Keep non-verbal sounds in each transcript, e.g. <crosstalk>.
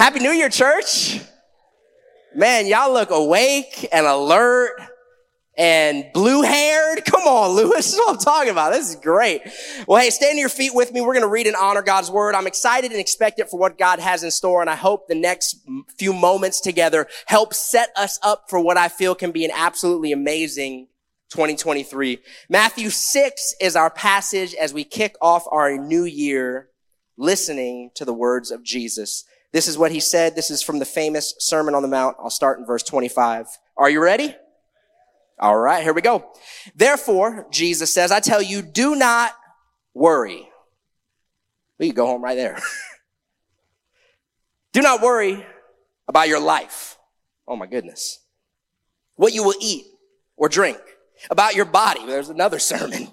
Happy New Year, church. Man, y'all look awake and alert and blue haired. Come on, Lewis. <laughs> This is what I'm talking about. This is great. Well, hey, stand to your feet with me. We're going to read and honor God's word. I'm excited and expectant for what God has in store. And I hope the next few moments together help set us up for what I feel can be an absolutely amazing 2023. Matthew 6 is our passage as we kick off our new year listening to the words of Jesus. This is what he said. This is from the famous Sermon on the Mount. I'll start in verse 25. Are you ready? All right, here we go. Therefore, Jesus says, I tell you, do not worry. We go home right there. <laughs> do not worry about your life. Oh my goodness. What you will eat or drink. About your body. There's another <laughs> sermon.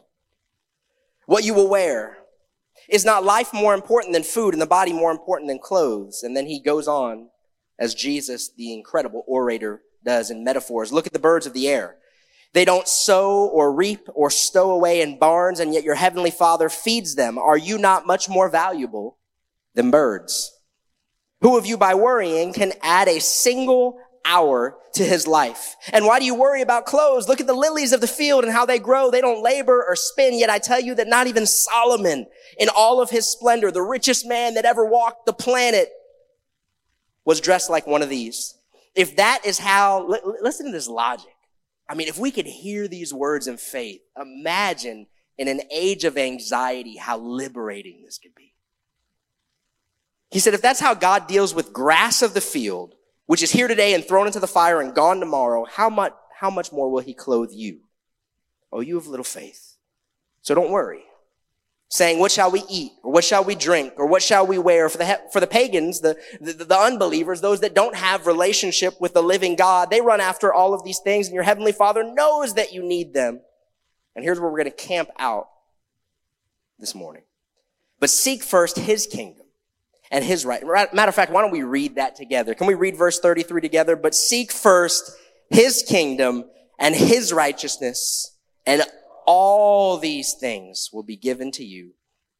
What you will wear. Is not life more important than food and the body more important than clothes? And then he goes on as Jesus, the incredible orator, does in metaphors. Look at the birds of the air. They don't sow or reap or stow away in barns, and yet your heavenly father feeds them. Are you not much more valuable than birds? Who of you by worrying can add a single hour to his life. And why do you worry about clothes? Look at the lilies of the field and how they grow. They don't labor or spin. Yet I tell you that not even Solomon in all of his splendor, the richest man that ever walked the planet was dressed like one of these. If that is how, listen to this logic. I mean, if we could hear these words in faith, imagine in an age of anxiety how liberating this could be. He said, if that's how God deals with grass of the field, which is here today and thrown into the fire and gone tomorrow, how much, how much more will he clothe you? Oh, you have little faith. So don't worry. Saying, what shall we eat? Or what shall we drink? Or what shall we wear? For the, for the pagans, the, the, the unbelievers, those that don't have relationship with the living God, they run after all of these things and your heavenly father knows that you need them. And here's where we're going to camp out this morning. But seek first his kingdom and his right. Matter of fact, why don't we read that together? Can we read verse 33 together? But seek first his kingdom and his righteousness and all these things will be given to you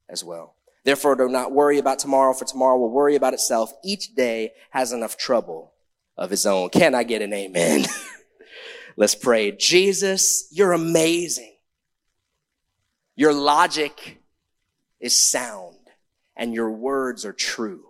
as well. Therefore, do not worry about tomorrow, for tomorrow will worry about itself. Each day has enough trouble of his own. Can I get an amen? <laughs> Let's pray. Jesus, you're amazing. Your logic is sound and your words are true.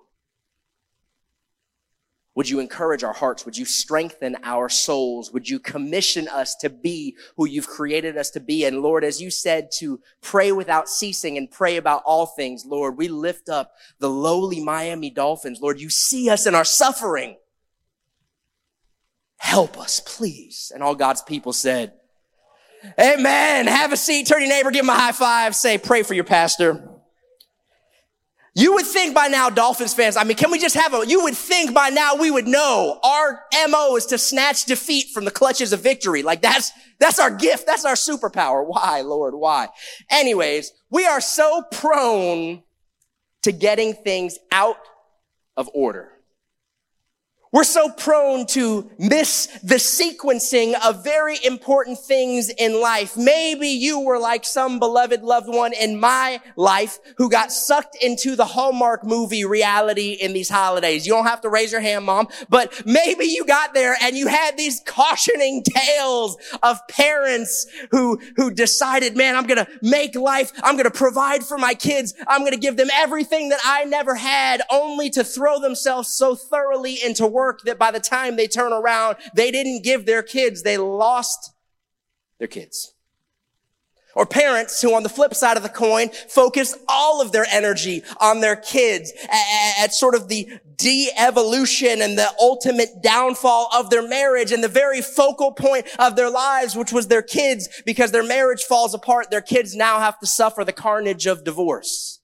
Would you encourage our hearts? Would you strengthen our souls? Would you commission us to be who you've created us to be? And Lord, as you said to pray without ceasing and pray about all things, Lord, we lift up the lowly Miami Dolphins. Lord, you see us in our suffering. Help us, please. And all God's people said, Amen. Have a seat. Turn your neighbor, give him a high five. Say, pray for your pastor. You would think by now, Dolphins fans, I mean, can we just have a, you would think by now we would know our MO is to snatch defeat from the clutches of victory. Like that's, that's our gift. That's our superpower. Why, Lord? Why? Anyways, we are so prone to getting things out of order. We're so prone to miss the sequencing of very important things in life. Maybe you were like some beloved loved one in my life who got sucked into the Hallmark movie reality in these holidays. You don't have to raise your hand, mom, but maybe you got there and you had these cautioning tales of parents who, who decided, man, I'm going to make life. I'm going to provide for my kids. I'm going to give them everything that I never had only to throw themselves so thoroughly into work that by the time they turn around, they didn't give their kids, they lost their kids. Or parents who on the flip side of the coin focus all of their energy on their kids at, at sort of the de-evolution and the ultimate downfall of their marriage and the very focal point of their lives, which was their kids, because their marriage falls apart, their kids now have to suffer the carnage of divorce.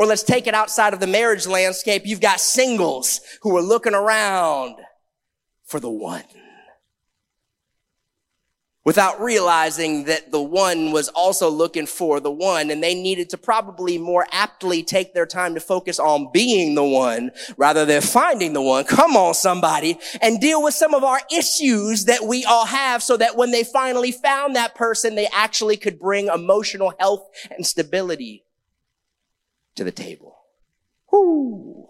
Or let's take it outside of the marriage landscape. You've got singles who are looking around for the one. Without realizing that the one was also looking for the one and they needed to probably more aptly take their time to focus on being the one rather than finding the one. Come on, somebody and deal with some of our issues that we all have so that when they finally found that person, they actually could bring emotional health and stability to the table. Whoo.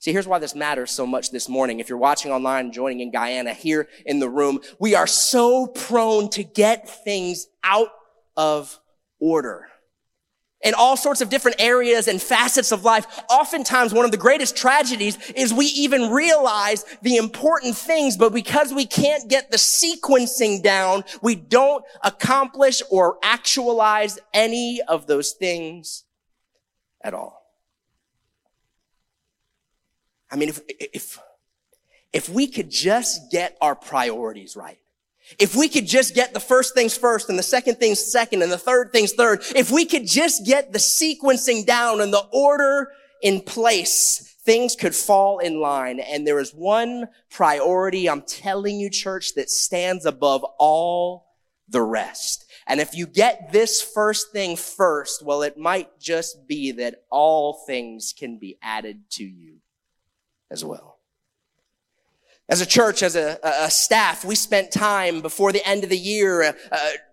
See, here's why this matters so much this morning. If you're watching online, joining in Guyana, here in the room, we are so prone to get things out of order. In all sorts of different areas and facets of life, oftentimes one of the greatest tragedies is we even realize the important things, but because we can't get the sequencing down, we don't accomplish or actualize any of those things at all. I mean, if, if, if we could just get our priorities right, if we could just get the first things first and the second things second and the third things third, if we could just get the sequencing down and the order in place, things could fall in line. And there is one priority, I'm telling you, church, that stands above all the rest. And if you get this first thing first, well, it might just be that all things can be added to you as well. As a church, as a, a, staff, we spent time before the end of the year uh,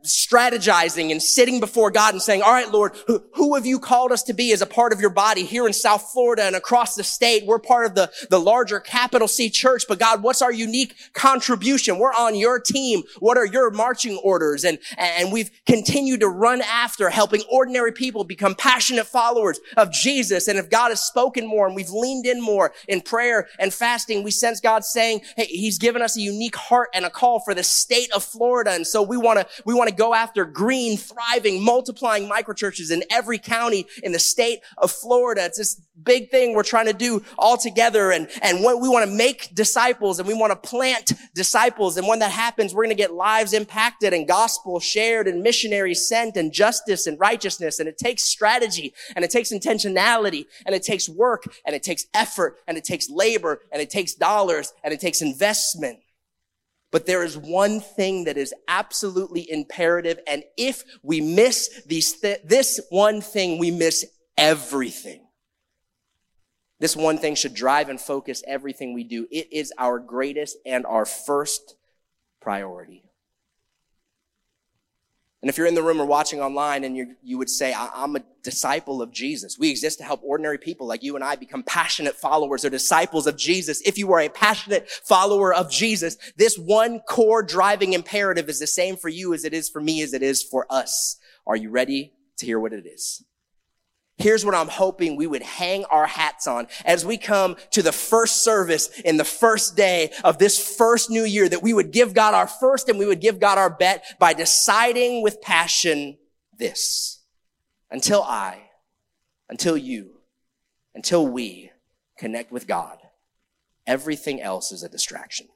strategizing and sitting before God and saying, all right, Lord, who, have you called us to be as a part of your body here in South Florida and across the state? We're part of the, the larger capital C church, but God, what's our unique contribution? We're on your team. What are your marching orders? And, and we've continued to run after helping ordinary people become passionate followers of Jesus. And if God has spoken more and we've leaned in more in prayer and fasting, we sense God saying, Hey, he's given us a unique heart and a call for the state of Florida. And so we want to, we want to go after green, thriving, multiplying microchurches in every county in the state of Florida. It's this big thing we're trying to do all together. And, and when we want to make disciples and we want to plant disciples. And when that happens, we're going to get lives impacted and gospel shared and missionaries sent and justice and righteousness. And it takes strategy and it takes intentionality and it takes work and it takes effort and it takes labor and it takes dollars and it takes investment. But there is one thing that is absolutely imperative. And if we miss these th- this one thing, we miss everything. This one thing should drive and focus everything we do. It is our greatest and our first priority. And if you're in the room or watching online and you you would say, I'm a disciple of Jesus. We exist to help ordinary people like you and I become passionate followers or disciples of Jesus. If you are a passionate follower of Jesus, this one core driving imperative is the same for you as it is for me, as it is for us. Are you ready to hear what it is? Here's what I'm hoping we would hang our hats on as we come to the first service in the first day of this first new year, that we would give God our first and we would give God our bet by deciding with passion this. Until I, until you, until we connect with God, everything else is a distraction.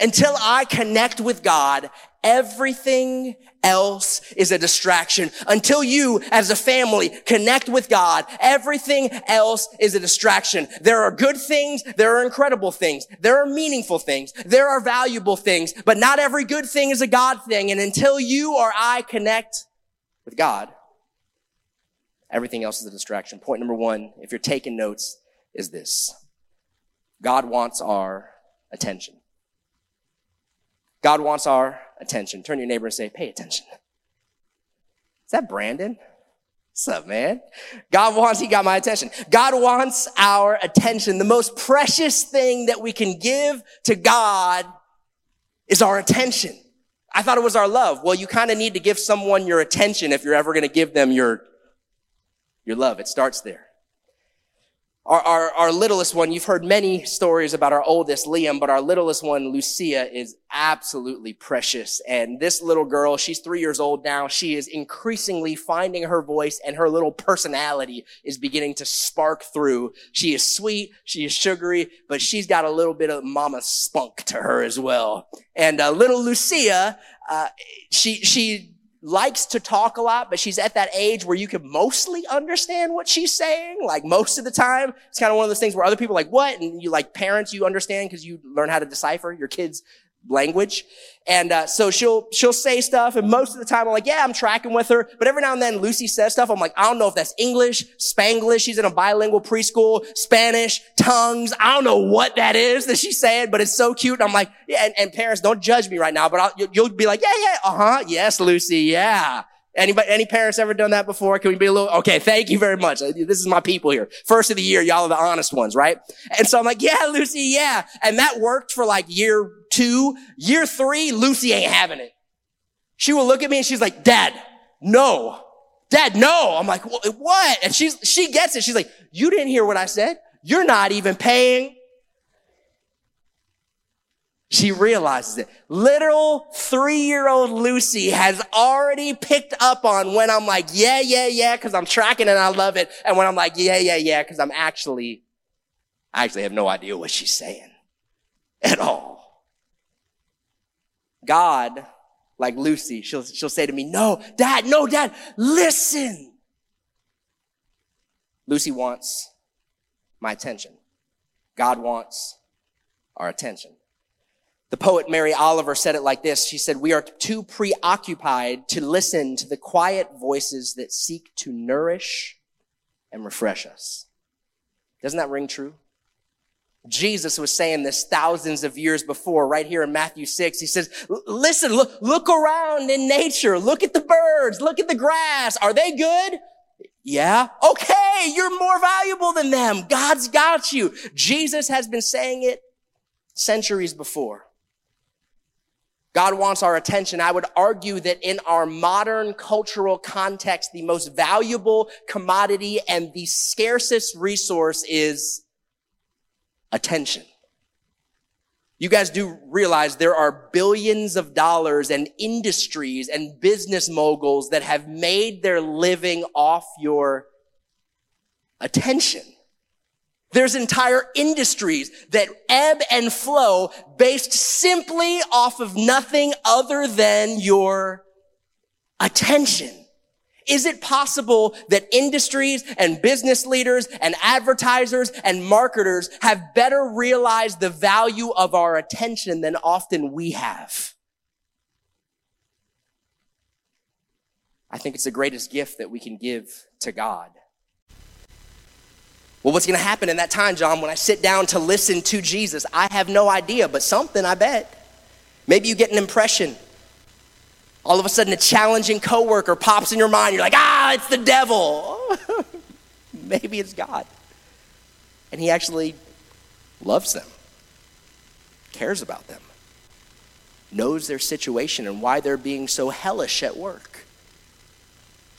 Until I connect with God, everything else is a distraction. Until you as a family connect with God, everything else is a distraction. There are good things. There are incredible things. There are meaningful things. There are valuable things, but not every good thing is a God thing. And until you or I connect with God, everything else is a distraction. Point number one, if you're taking notes, is this. God wants our attention. God wants our attention. Turn your neighbor and say, pay attention. Is that Brandon? What's up, man? God wants, he got my attention. God wants our attention. The most precious thing that we can give to God is our attention. I thought it was our love. Well, you kind of need to give someone your attention if you're ever going to give them your, your love. It starts there. Our, our, our, littlest one, you've heard many stories about our oldest, Liam, but our littlest one, Lucia, is absolutely precious. And this little girl, she's three years old now. She is increasingly finding her voice and her little personality is beginning to spark through. She is sweet. She is sugary, but she's got a little bit of mama spunk to her as well. And uh, little Lucia, uh, she, she likes to talk a lot, but she's at that age where you can mostly understand what she's saying. Like most of the time, it's kind of one of those things where other people like, what? And you like parents, you understand because you learn how to decipher your kids' language. And uh, so she'll she'll say stuff, and most of the time I'm like, yeah, I'm tracking with her. But every now and then Lucy says stuff. I'm like, I don't know if that's English, Spanglish. She's in a bilingual preschool, Spanish, tongues. I don't know what that is that she's saying, but it's so cute. And I'm like, yeah. And, and parents, don't judge me right now, but I'll, you'll be like, yeah, yeah, uh huh, yes, Lucy, yeah. Anybody, any parents ever done that before? Can we be a little, okay, thank you very much. This is my people here. First of the year, y'all are the honest ones, right? And so I'm like, yeah, Lucy, yeah. And that worked for like year two. Year three, Lucy ain't having it. She will look at me and she's like, dad, no. Dad, no. I'm like, what? And she's, she gets it. She's like, you didn't hear what I said. You're not even paying she realizes it. Little three year old Lucy has already picked up on when I'm like, yeah, yeah, yeah, cause I'm tracking and I love it. And when I'm like, yeah, yeah, yeah, cause I'm actually, I actually have no idea what she's saying at all. God, like Lucy, she'll, she'll say to me, no, dad, no, dad, listen. Lucy wants my attention. God wants our attention. The poet Mary Oliver said it like this. She said, we are too preoccupied to listen to the quiet voices that seek to nourish and refresh us. Doesn't that ring true? Jesus was saying this thousands of years before, right here in Matthew 6. He says, listen, look, look around in nature. Look at the birds. Look at the grass. Are they good? Yeah. Okay. You're more valuable than them. God's got you. Jesus has been saying it centuries before. God wants our attention. I would argue that in our modern cultural context, the most valuable commodity and the scarcest resource is attention. You guys do realize there are billions of dollars and industries and business moguls that have made their living off your attention. There's entire industries that ebb and flow based simply off of nothing other than your attention. Is it possible that industries and business leaders and advertisers and marketers have better realized the value of our attention than often we have? I think it's the greatest gift that we can give to God. Well, what's going to happen in that time, John, when I sit down to listen to Jesus? I have no idea, but something, I bet. Maybe you get an impression. All of a sudden, a challenging coworker pops in your mind. You're like, ah, it's the devil. <laughs> Maybe it's God. And he actually loves them, cares about them, knows their situation and why they're being so hellish at work,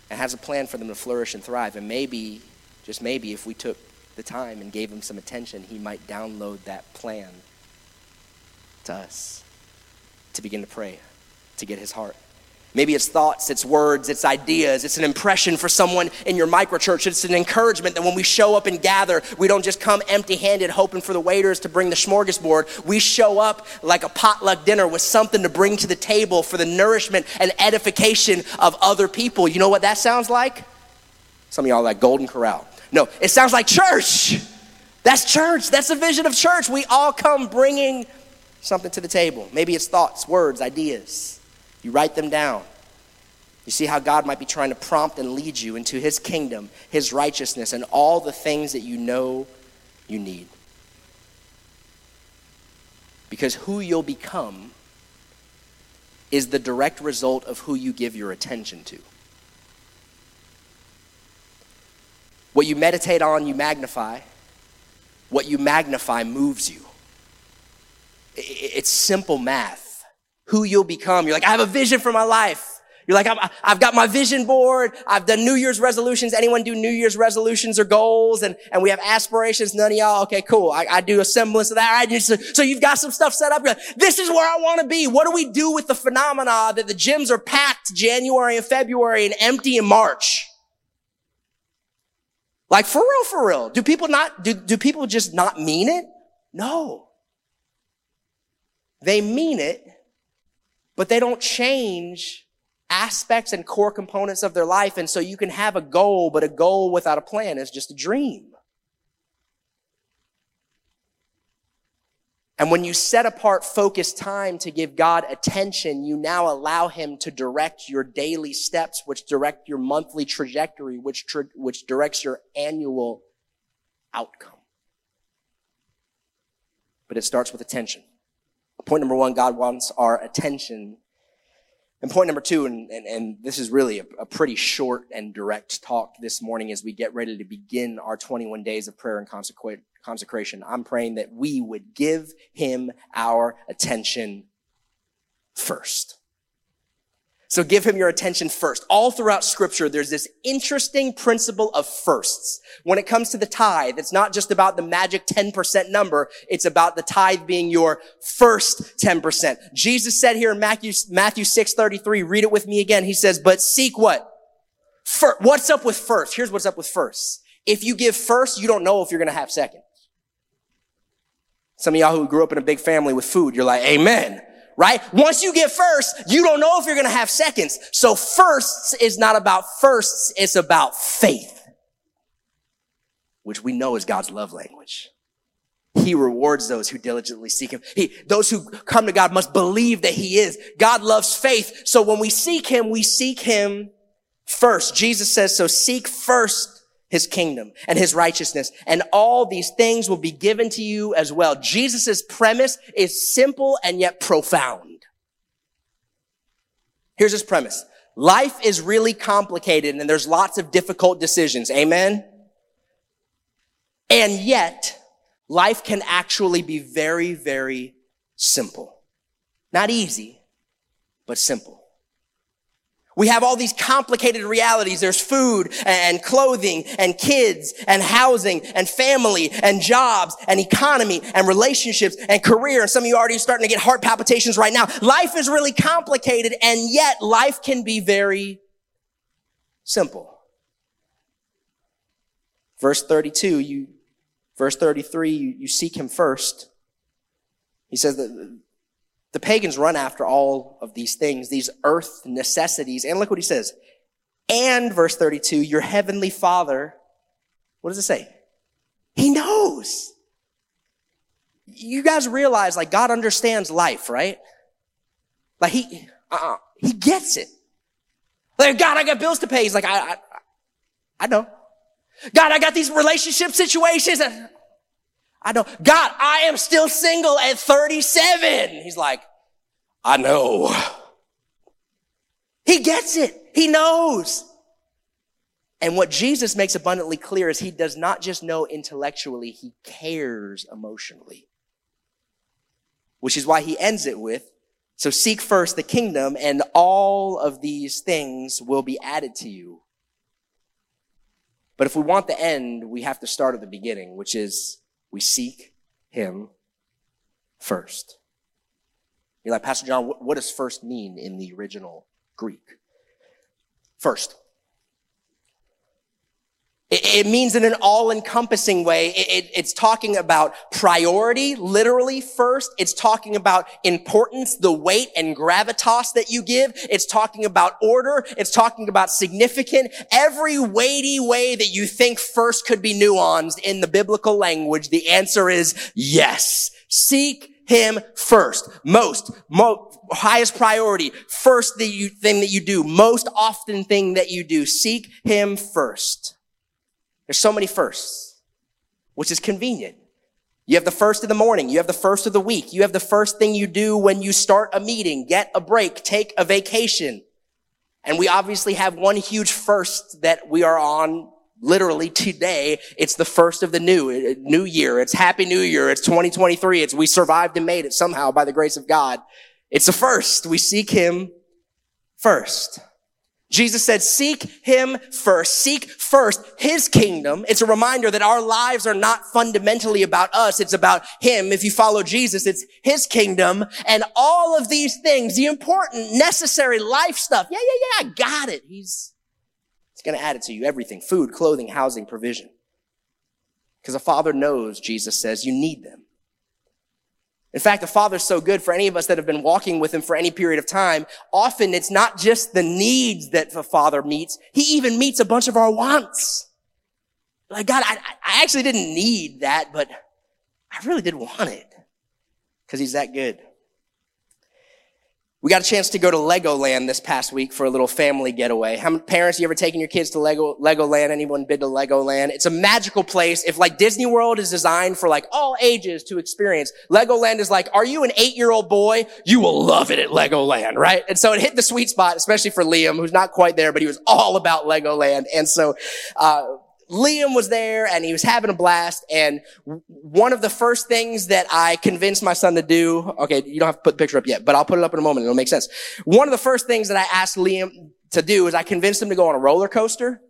and has a plan for them to flourish and thrive. And maybe, just maybe, if we took the time and gave him some attention, he might download that plan to us to begin to pray, to get his heart. Maybe it's thoughts, it's words, it's ideas, it's an impression for someone in your microchurch. It's an encouragement that when we show up and gather, we don't just come empty handed hoping for the waiters to bring the smorgasbord. We show up like a potluck dinner with something to bring to the table for the nourishment and edification of other people. You know what that sounds like? Some of y'all like Golden Corral. No, it sounds like church. That's church. That's the vision of church. We all come bringing something to the table. Maybe it's thoughts, words, ideas. You write them down. You see how God might be trying to prompt and lead you into his kingdom, his righteousness, and all the things that you know you need. Because who you'll become is the direct result of who you give your attention to. What you meditate on, you magnify. What you magnify moves you. It's simple math. Who you'll become. You're like, I have a vision for my life. You're like, i have got my vision board. I've done New Year's resolutions. Anyone do New Year's resolutions or goals? And, and we have aspirations. None of y'all. Okay, cool. I, I do a semblance of that. Right? So, so you've got some stuff set up. Like, this is where I want to be. What do we do with the phenomena that the gyms are packed January and February and empty in March? Like for real, for real. Do people not, do, do people just not mean it? No. They mean it, but they don't change aspects and core components of their life. And so you can have a goal, but a goal without a plan is just a dream. And when you set apart focused time to give God attention, you now allow Him to direct your daily steps, which direct your monthly trajectory, which, tra- which directs your annual outcome. But it starts with attention. Point number one God wants our attention. And point number two, and, and, and this is really a, a, pretty short and direct talk this morning as we get ready to begin our 21 days of prayer and consecration. I'm praying that we would give him our attention first. So give him your attention first. All throughout scripture, there's this interesting principle of firsts. When it comes to the tithe, it's not just about the magic 10% number. It's about the tithe being your first 10%. Jesus said here in Matthew, Matthew 6, 33, read it with me again. He says, but seek what? First. What's up with first? Here's what's up with first. If you give first, you don't know if you're going to have second. Some of y'all who grew up in a big family with food, you're like, amen right? Once you get first, you don't know if you're going to have seconds. So firsts is not about firsts. It's about faith, which we know is God's love language. He rewards those who diligently seek him. He, those who come to God must believe that he is. God loves faith. So when we seek him, we seek him first. Jesus says, so seek first his kingdom and his righteousness and all these things will be given to you as well. Jesus' premise is simple and yet profound. Here's his premise. Life is really complicated and there's lots of difficult decisions. Amen. And yet life can actually be very, very simple. Not easy, but simple. We have all these complicated realities. There's food and clothing and kids and housing and family and jobs and economy and relationships and career. And some of you are already starting to get heart palpitations right now. Life is really complicated and yet life can be very simple. Verse 32, you, verse 33, you, you seek him first. He says that the pagans run after all of these things, these earth necessities. And look what he says. And verse 32, your heavenly father, what does it say? He knows. You guys realize like God understands life, right? Like he, uh-uh, he gets it. Like God, I got bills to pay. He's like, I, I, I know. God, I got these relationship situations. Know. God, I am still single at 37. He's like, I know. He gets it. He knows. And what Jesus makes abundantly clear is he does not just know intellectually, he cares emotionally. Which is why he ends it with, so seek first the kingdom and all of these things will be added to you. But if we want the end, we have to start at the beginning, which is we seek him first. You're like, Pastor John, what does first mean in the original Greek? First. It means in an all-encompassing way. it's talking about priority, literally first. It's talking about importance, the weight and gravitas that you give. It's talking about order. It's talking about significant. Every weighty way that you think first could be nuanced in the biblical language, the answer is yes. Seek him first, most, highest priority, first the thing that you do, most often thing that you do. Seek him first. There's so many firsts, which is convenient. You have the first of the morning. You have the first of the week. You have the first thing you do when you start a meeting, get a break, take a vacation. And we obviously have one huge first that we are on literally today. It's the first of the new, uh, new year. It's happy new year. It's 2023. It's we survived and made it somehow by the grace of God. It's the first. We seek him first. Jesus said, seek him first. Seek first his kingdom. It's a reminder that our lives are not fundamentally about us. It's about him. If you follow Jesus, it's his kingdom and all of these things, the important, necessary life stuff. Yeah, yeah, yeah. I got it. He's, he's going to add it to you. Everything, food, clothing, housing, provision. Because a father knows, Jesus says, you need them. In fact, the Father's so good for any of us that have been walking with Him for any period of time. Often it's not just the needs that the Father meets. He even meets a bunch of our wants. Like, God, I, I actually didn't need that, but I really did want it. Because He's that good. We got a chance to go to Legoland this past week for a little family getaway. How many parents, you ever taken your kids to Lego, Legoland? Anyone been to Legoland? It's a magical place. If like Disney World is designed for like all ages to experience, Legoland is like, are you an eight-year-old boy? You will love it at Legoland, right? And so it hit the sweet spot, especially for Liam, who's not quite there, but he was all about Legoland. And so, uh, Liam was there and he was having a blast. And one of the first things that I convinced my son to do, okay, you don't have to put the picture up yet, but I'll put it up in a moment. It'll make sense. One of the first things that I asked Liam to do is I convinced him to go on a roller coaster,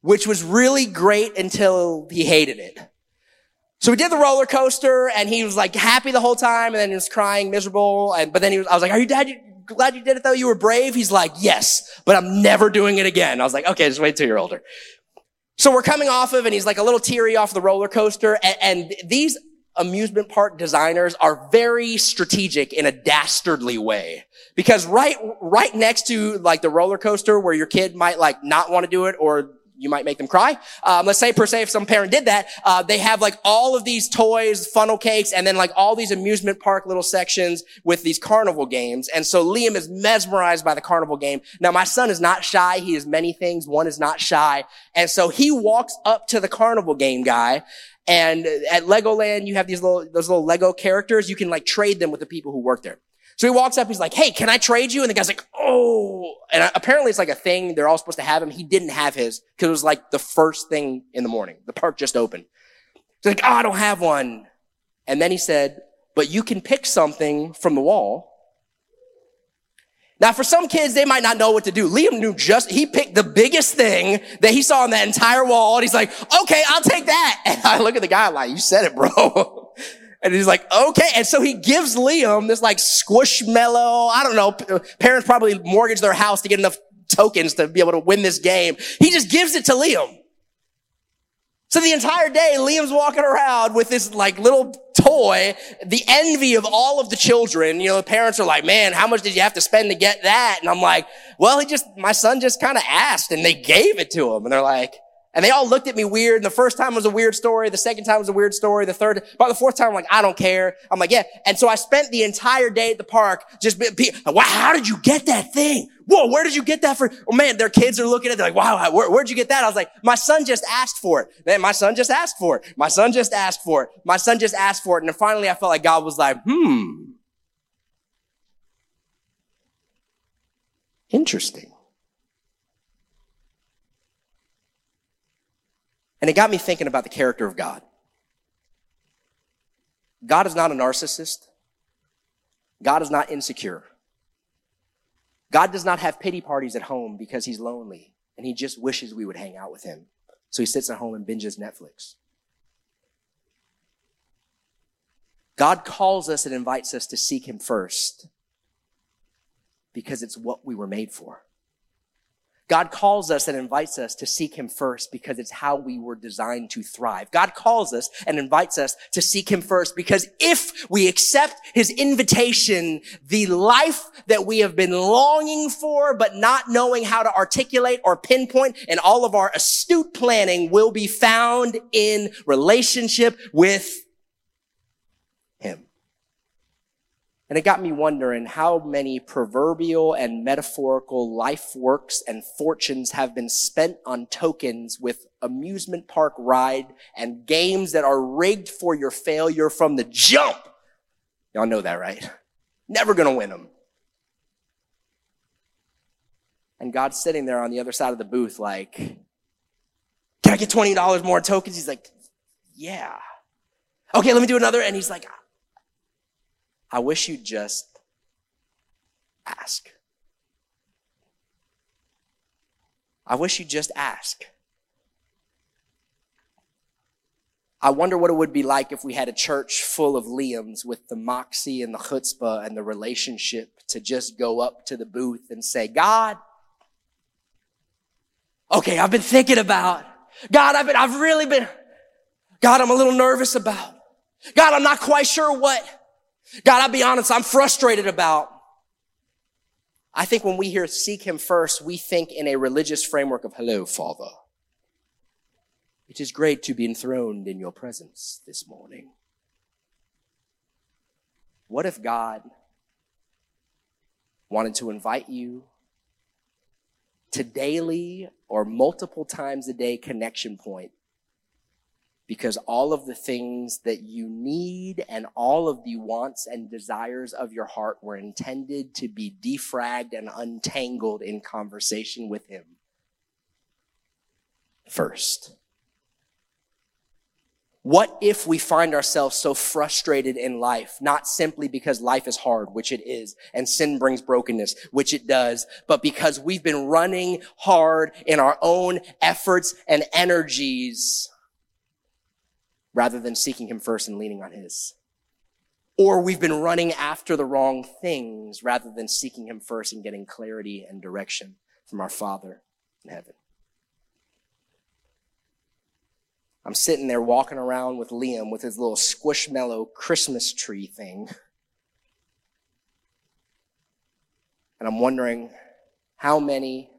which was really great until he hated it. So we did the roller coaster and he was like happy the whole time and then he was crying miserable. And, but then he was, I was like, are you dad? You, glad you did it though? You were brave. He's like, yes, but I'm never doing it again. I was like, okay, just wait till you're older. So we're coming off of, and he's like a little teary off the roller coaster. And, and these amusement park designers are very strategic in a dastardly way. Because right, right next to like the roller coaster where your kid might like not want to do it or you might make them cry. Um, let's say per se, if some parent did that, uh, they have like all of these toys, funnel cakes, and then like all these amusement park little sections with these carnival games. And so Liam is mesmerized by the carnival game. Now my son is not shy. He is many things. One is not shy. And so he walks up to the carnival game guy. And at Legoland, you have these little, those little Lego characters. You can like trade them with the people who work there. So he walks up, he's like, hey, can I trade you? And the guy's like, oh. And apparently it's like a thing. They're all supposed to have him. He didn't have his because it was like the first thing in the morning. The park just opened. He's like, oh, I don't have one. And then he said, but you can pick something from the wall. Now, for some kids, they might not know what to do. Liam knew just, he picked the biggest thing that he saw on that entire wall. And he's like, okay, I'll take that. <laughs> And I look at the guy like, you said it, bro. <laughs> And he's like, okay. And so he gives Liam this like squishmallow. I don't know. Parents probably mortgage their house to get enough tokens to be able to win this game. He just gives it to Liam. So the entire day, Liam's walking around with this like little toy, the envy of all of the children. You know, the parents are like, man, how much did you have to spend to get that? And I'm like, well, he just, my son just kind of asked and they gave it to him. And they're like, and they all looked at me weird. And the first time was a weird story. The second time was a weird story. The third, by the fourth time, I'm like, I don't care. I'm like, yeah. And so I spent the entire day at the park just, wow, how did you get that thing? Whoa, where did you get that for? Oh man, their kids are looking at it. They're like, wow, where, where'd you get that? I was like, my son just asked for it. Man, my son just asked for it. My son just asked for it. My son just asked for it. And then finally I felt like God was like, hmm. Interesting. And it got me thinking about the character of God. God is not a narcissist. God is not insecure. God does not have pity parties at home because he's lonely and he just wishes we would hang out with him. So he sits at home and binges Netflix. God calls us and invites us to seek him first because it's what we were made for. God calls us and invites us to seek Him first because it's how we were designed to thrive. God calls us and invites us to seek Him first because if we accept His invitation, the life that we have been longing for, but not knowing how to articulate or pinpoint and all of our astute planning will be found in relationship with And it got me wondering how many proverbial and metaphorical life works and fortunes have been spent on tokens with amusement park ride and games that are rigged for your failure from the jump. Y'all know that, right? Never gonna win them. And God's sitting there on the other side of the booth like, can I get $20 more tokens? He's like, yeah. Okay, let me do another. And he's like, I wish you'd just ask. I wish you'd just ask. I wonder what it would be like if we had a church full of Liams with the moxie and the chutzpah and the relationship to just go up to the booth and say, God, okay, I've been thinking about, God, I've been, I've really been, God, I'm a little nervous about, God, I'm not quite sure what, God, I'll be honest, I'm frustrated about. I think when we hear seek him first, we think in a religious framework of hello, Father. It is great to be enthroned in your presence this morning. What if God wanted to invite you to daily or multiple times a day connection point because all of the things that you need and all of the wants and desires of your heart were intended to be defragged and untangled in conversation with him first. What if we find ourselves so frustrated in life, not simply because life is hard, which it is, and sin brings brokenness, which it does, but because we've been running hard in our own efforts and energies rather than seeking him first and leaning on his. Or we've been running after the wrong things rather than seeking him first and getting clarity and direction from our Father in heaven. I'm sitting there walking around with Liam with his little squishmallow Christmas tree thing. And I'm wondering how many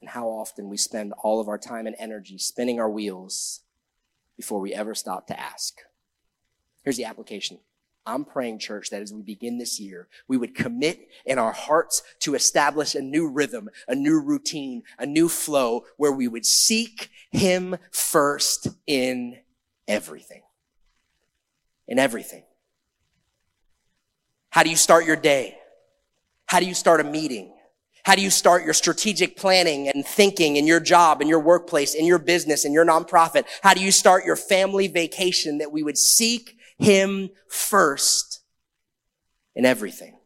and how often we spend all of our time and energy spinning our wheels before we ever stop to ask. Here's the application. I'm praying, church, that as we begin this year, we would commit in our hearts to establish a new rhythm, a new routine, a new flow where we would seek Him first in everything. In everything. How do you start your day? How do you start a meeting? How do you start your strategic planning and thinking in your job, in your workplace, in your business, in your nonprofit? How do you start your family vacation that we would seek him first in everything.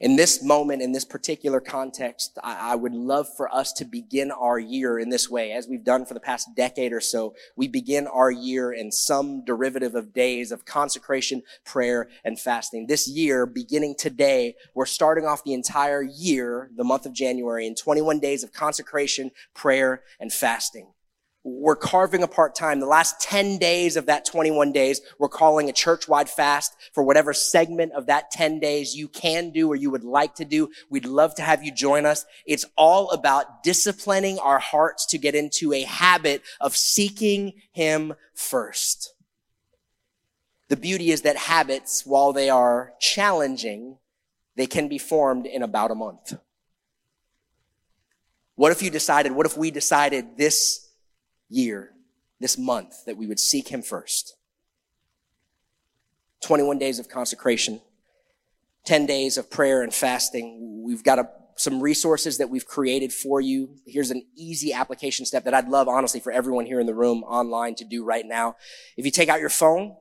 In this moment, in this particular context, I, I, would love for us to begin our year in this way, as we've done for the past decade or so. We begin our year in some derivative of days of consecration, prayer, and fasting. This year, beginning today, we're starting off the entire year, the month of January, in 21 days of consecration, prayer, and fasting. We're carving apart time. The last 10 days of that 21 days, we're calling a church-wide fast for whatever segment of that 10 days you can do or you would like to do. We'd love to have you join us. It's all about disciplining our hearts to get into a habit of seeking Him first. The beauty is that habits, while they are challenging, they can be formed in about a month. What if you decided, what if we decided this year, this month, that we would seek Him first. 21 days of consecration, 10 days of prayer and fasting. We've got a, some resources that we've created for you. Here's an easy application step that I'd love, honestly, for everyone here in the room online to do right now. If you take out your phone,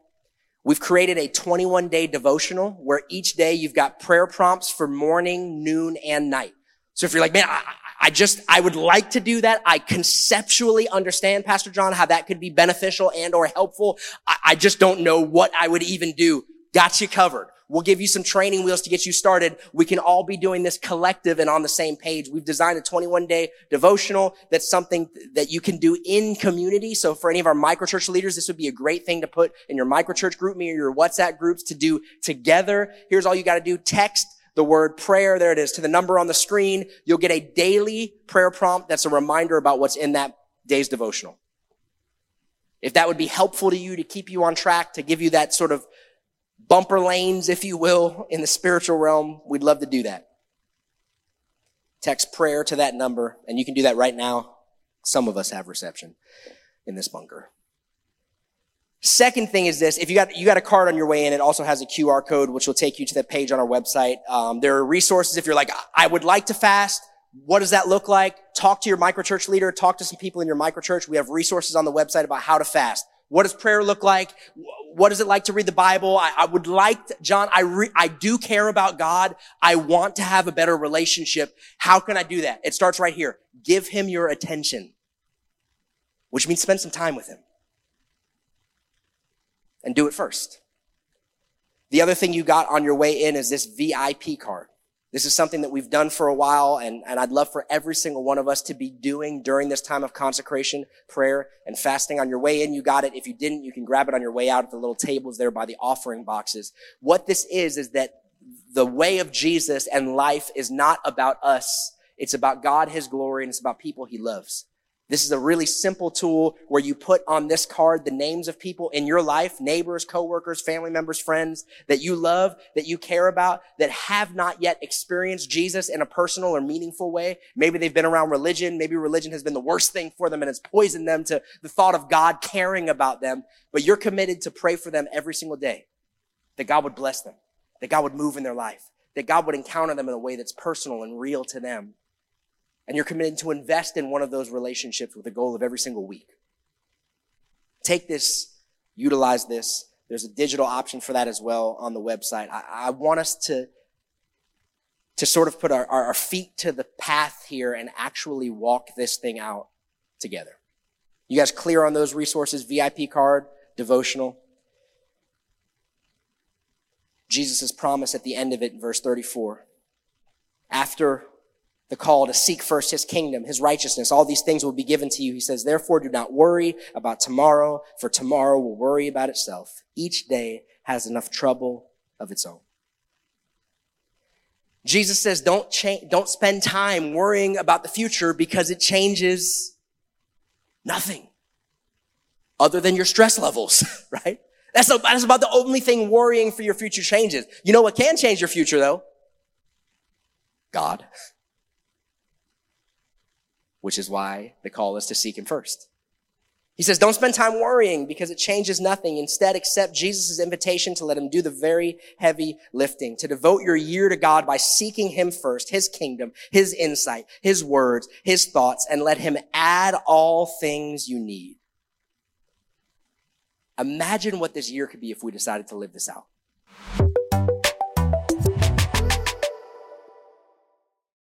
We've created a 21 day devotional where each day you've got prayer prompts for morning, noon, and night. So if you're like, man, I, I just, I would like to do that. I conceptually understand, Pastor John, how that could be beneficial and or helpful. I, I just don't know what I would even do. Got you covered. We'll give you some training wheels to get you started. We can all be doing this collective and on the same page. We've designed a 21 day devotional. That's something that you can do in community. So for any of our microchurch leaders, this would be a great thing to put in your microchurch GroupMe or your WhatsApp groups to do together. Here's all you got to do. Text the word prayer, there it is, to the number on the screen. You'll get a daily prayer prompt that's a reminder about what's in that day's devotional. If that would be helpful to you to keep you on track, to give you that sort of bumper lanes, if you will, in the spiritual realm, we'd love to do that. Text prayer to that number, and you can do that right now. Some of us have reception in this bunker. Second thing is this: if you got you got a card on your way in, it also has a QR code which will take you to the page on our website. Um, there are resources if you're like, I would like to fast. What does that look like? Talk to your microchurch leader. Talk to some people in your microchurch. We have resources on the website about how to fast. What does prayer look like? What is it like to read the Bible? I, I would like, to, John, I, re, I do care about God. I want to have a better relationship. How can I do that? It starts right here. Give him your attention, which means spend some time with him and do it first. The other thing you got on your way in is this VIP card. This is something that we've done for a while, and, and I'd love for every single one of us to be doing during this time of consecration, prayer, and fasting. On your way in, you got it. If you didn't, you can grab it on your way out at the little tables there by the offering boxes. What this is, is that the way of Jesus and life is not about us. It's about God, His glory, and it's about people He loves. This is a really simple tool where you put on this card the names of people in your life, neighbors, coworkers, family members, friends that you love, that you care about, that have not yet experienced Jesus in a personal or meaningful way. Maybe they've been around religion. Maybe religion has been the worst thing for them and it's poisoned them to the thought of God caring about them. But you're committed to pray for them every single day that God would bless them, that God would move in their life, that God would encounter them in a way that's personal and real to them and you're committed to invest in one of those relationships with the goal of every single week. Take this, utilize this. There's a digital option for that as well on the website. I, I want us to, to sort of put our, our feet to the path here and actually walk this thing out together. You guys clear on those resources? VIP card, devotional. Jesus' promise at the end of it verse 34. After the call to seek first his kingdom, his righteousness. All these things will be given to you. He says, therefore do not worry about tomorrow, for tomorrow will worry about itself. Each day has enough trouble of its own. Jesus says, don't change, don't spend time worrying about the future because it changes nothing other than your stress levels, <laughs> right? That's, that's about the only thing worrying for your future changes. You know what can change your future though? God which is why the call is to seek him first. He says, don't spend time worrying because it changes nothing. Instead, accept Jesus' invitation to let him do the very heavy lifting, to devote your year to God by seeking him first, his kingdom, his insight, his words, his thoughts, and let him add all things you need. Imagine what this year could be if we decided to live this out.